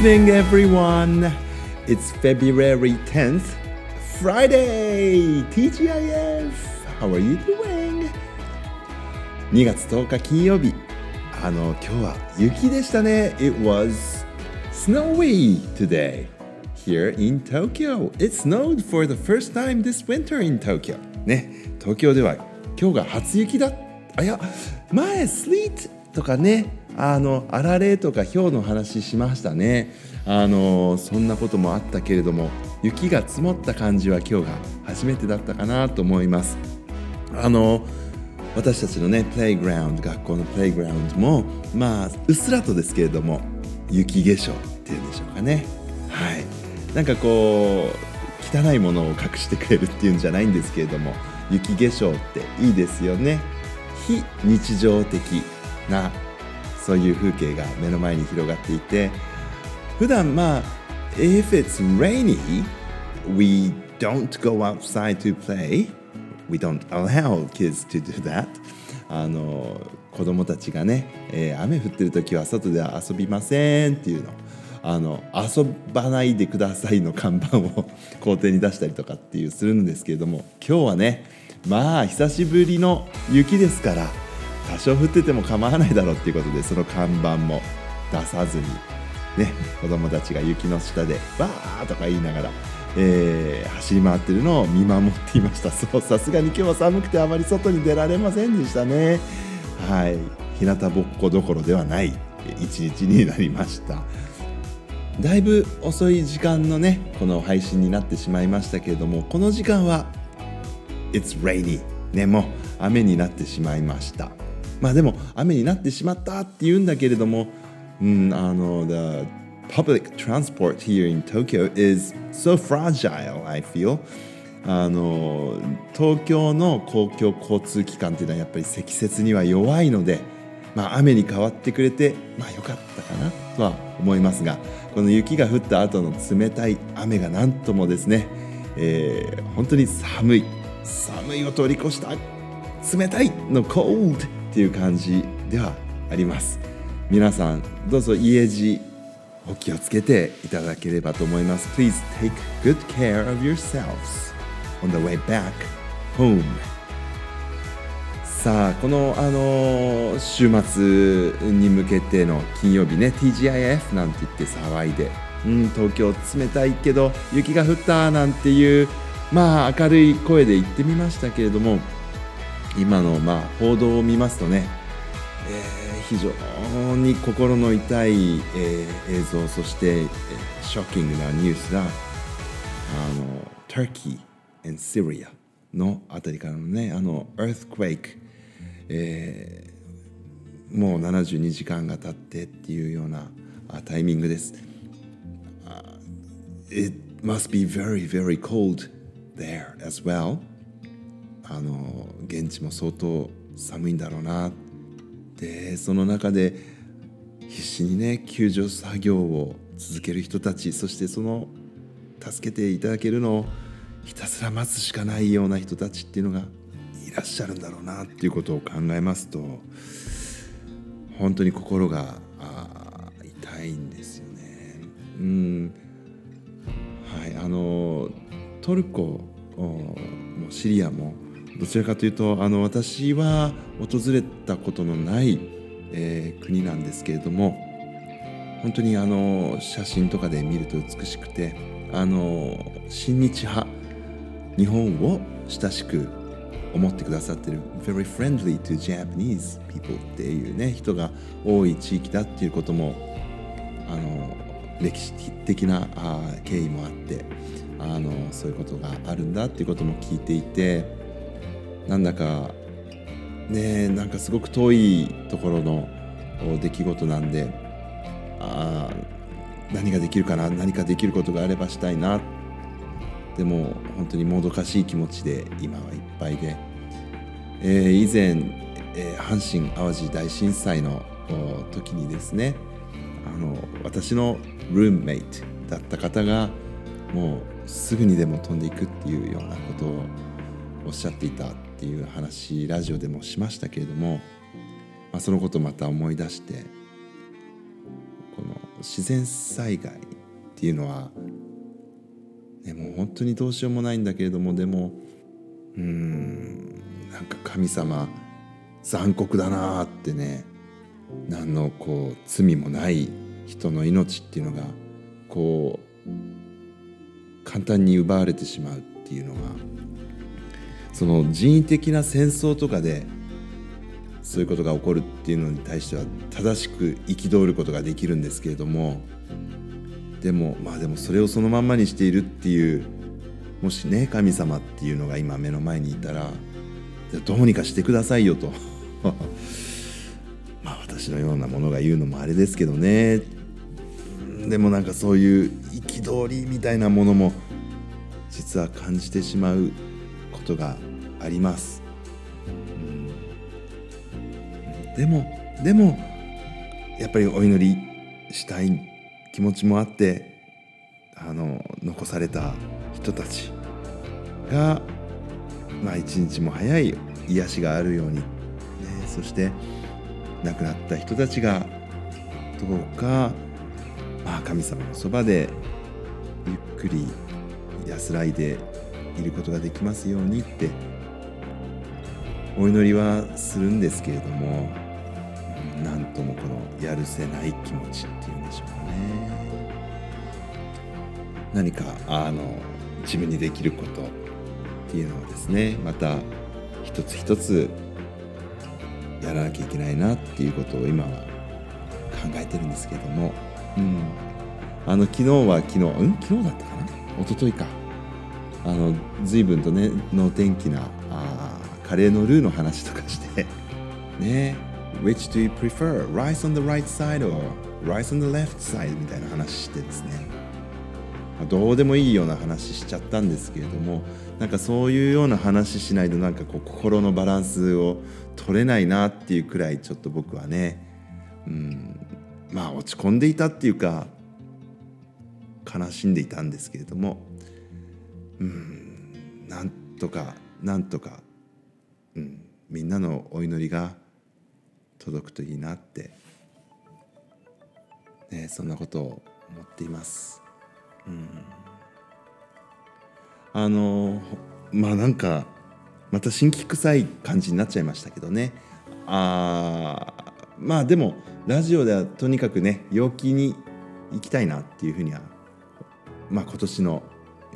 Evening, everyone. It's February 10th, Friday. TGIF. How are you doing? 2月10日金曜日。あの、今日は雪でしたね。It was snowy today here in Tokyo. It snowed for the first time this winter in Tokyo. ね、東京では今日が初雪だ。あ、いや、前、sleet とかね、あのあられとか氷の話しましたね。あのそんなこともあったけれども雪が積もった感じは今日が初めてだったかなと思います。あの私たちのねプレイグラウンド学校のプレイグラウンドもまあうっすらとですけれども雪化粧っていうんでしょうかね。はい。なんかこう汚いものを隠してくれるっていうんじゃないんですけれども雪化粧っていいですよね。非日常的なそういう風景が目の前に広がっていて普段まあ if it's rainy we don't go outside to play. We don't allow kids to do that. あの子供たちがね、えー、雨降ってる時は外で遊びませんっていうの。あの遊ばないでくださいの看板を校庭に出したりとかっていうするんですけれども今日はねまあ久しぶりの雪ですから多少降ってても構わないだろうっていうことでその看板も出さずにね子供たちが雪の下でバーとか言いながら、えー、走り回ってるのを見守っていました。そうさすがに今日は寒くてあまり外に出られませんでしたね。はい。日向ぼっこどころではない一日になりました。だいぶ遅い時間のねこの配信になってしまいましたけれどもこの時間は It's rainy ねもう雨になってしまいました。まあでも雨になってしまったって言うんだけれども、うん、あの the public transport here in Tokyo is so fragile I feel. あの東京の公共交通機関っていうのはやっぱり積雪には弱いので、まあ、雨に変わってくれてまあ良かったかなとは思いますがこの雪が降った後の冷たい雨が何ともですね、えー、本当に寒い。寒いを通り越した。冷たいの cold っていう感じではあります。皆さんどうぞ家路お気をつけていただければと思います。Please take good care of yourselves on the way back home. さあこの、あの週末に向けての金曜日ね TGIF なんて言って騒いで、うん、東京冷たいけど雪が降ったなんていうまあ明るい声で言ってみましたけれども今のまあ報道を見ますとね、えー、非常に心の痛い、えー、映像そして、えー、ショッキングなニュースがあの Turkey and Syria のあたりからのねあの earthquake、えー、もう72時間が経ってっていうようなタイミングです。It must be very very cold there as well. あの現地も相当寒いんだろうなでその中で必死にね救助作業を続ける人たちそしてその助けていただけるのをひたすら待つしかないような人たちっていうのがいらっしゃるんだろうなっていうことを考えますと本当に心が痛いんですよね。うんはいあのトルコもシリアもどちらかというとあの私は訪れたことのない、えー、国なんですけれども本当にあの写真とかで見ると美しくてあの親日派日本を親しく思ってくださってる very friendly to Japanese people っていうね人が多い地域だっていうこともあの歴史的なあ経緯もあってあのそういうことがあるんだっていうことも聞いていてなんだかねなんかすごく遠いところの出来事なんであ何ができるかな何かできることがあればしたいな。でも本当にもどかしい気持ちで今はいっぱいで、えー、以前、えー、阪神・淡路大震災の時にですねあの私のルームメイトだった方がもうすぐにでも飛んでいくっていうようなことをおっしゃっていたっていう話ラジオでもしましたけれども、まあ、そのことをまた思い出してこの自然災害っていうのは、ね、もう本当にどうしようもないんだけれどもでもうーんなんか神様残酷だなーってね何のこう罪もない人の命っていうのがこう簡単に奪われてしまうっていうのがその人為的な戦争とかでそういうことが起こるっていうのに対しては正しく憤ることができるんですけれどもでもまあでもそれをそのまんまにしているっていうもしね神様っていうのが今目の前にいたらどうにかしてくださいよと。まあ私のようなものが言うのもあれですけどね。でもなんかそういう憤りみたいなものも実は感じてしまうことがあります、うん、でもでもやっぱりお祈りしたい気持ちもあってあの残された人たちが、まあ、一日も早い癒しがあるように、ね、そして亡くなった人たちがどうか、まあ、神様のそばでゆっくり安らいでいることができますようにってお祈りはするんですけれどもなんともこのやるせない気持ちっていうんでしょうかね。何かあの自分にできることっていうのをですねまた一つ一つやらなきゃいけないなっていうことを今は考えてるんですけれども、うん、あの昨日は昨日うん？昨日だったかな？一昨日か。あの随分とね能天気なあカレーのルーの話とかして ね Which do you prefer? Rice on the right side or rice on the left side? みたいな話してですねまあどうでもいいような話しちゃったんですけれどもなんかそういうような話しないとなんかこう心のバランスを取れないなっていうくらいちょっと僕はねうんまあ落ち込んでいたっていうか悲しんでいたんですけれどもうんなんとかなんとか、うん、みんなのお祈りが届くといいなって、ね、そんなことを思っています。うん。あのまあなんかまた新規臭い感じになっちゃいましたけどね。あまあでもラジオではとにかくね陽気に行きたいなっていうふうにはまあ今年の、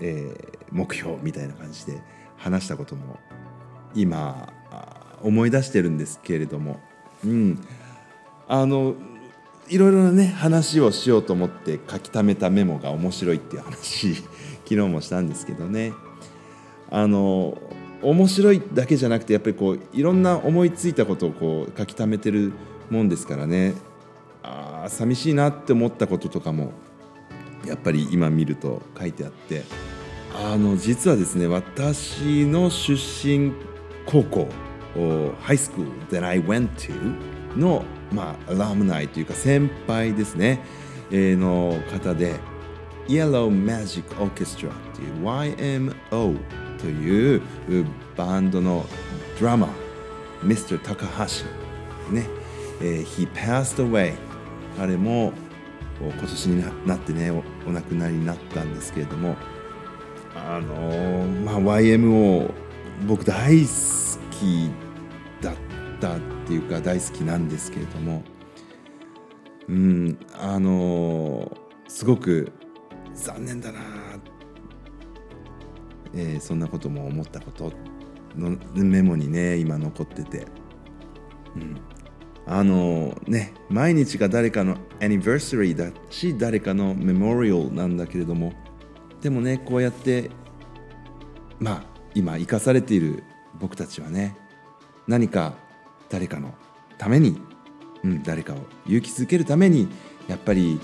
えー、目標みたいな感じで話したことも今思い出してるんですけれども。うん。あのいろいろなね話をしようと思って書き溜めたメモが面白いっていう話 昨日もしたんですけどね。あの面白いだけじゃなくてやっぱりこういろんな思いついたことをこう書き溜めてるもんですからね。あ寂しいなって思ったこととかもやっぱり今見ると書いてあって。あの実はですね私の出身高校ハイスクール that I went to の、まあ、アラムナイというか先輩ですね、えー、の方で Yellow Magic Orchestra っていう YMO というバンドのドラマ Mr. 高橋ね、えー、He passed away 彼も今年になってねお亡くなりになったんですけれどもあのー、まあ YMO 僕大好きだったっていうか大好きなんですけれどもうんあの、すごく残念だな、えー、そんなことも思ったことのメモにね今残ってて、うん、あのね毎日が誰かのアニバーサリーだし誰かのメモリアルなんだけれども。でもねこうやってまあ今生かされている僕たちはね何か誰かのために、うん、誰かを勇気づけるためにやっぱり、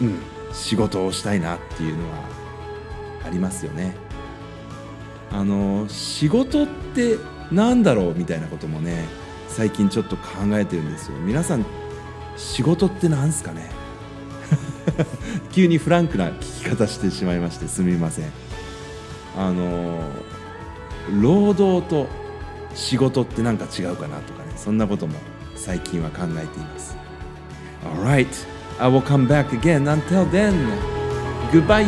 うん、仕事をしたいなっていうのはありますよね。あの仕事って何だろうみたいなこともね最近ちょっと考えてるんですよ。皆さん仕事って何すかね？急にフランクな聞き方してしまいましてすみません。あの労働と仕事って何か違うかなとかねそんなことも最近は考えています。Alright I will come back again. Until then, goodbye.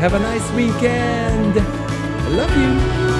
Have a nice weekend. I love you.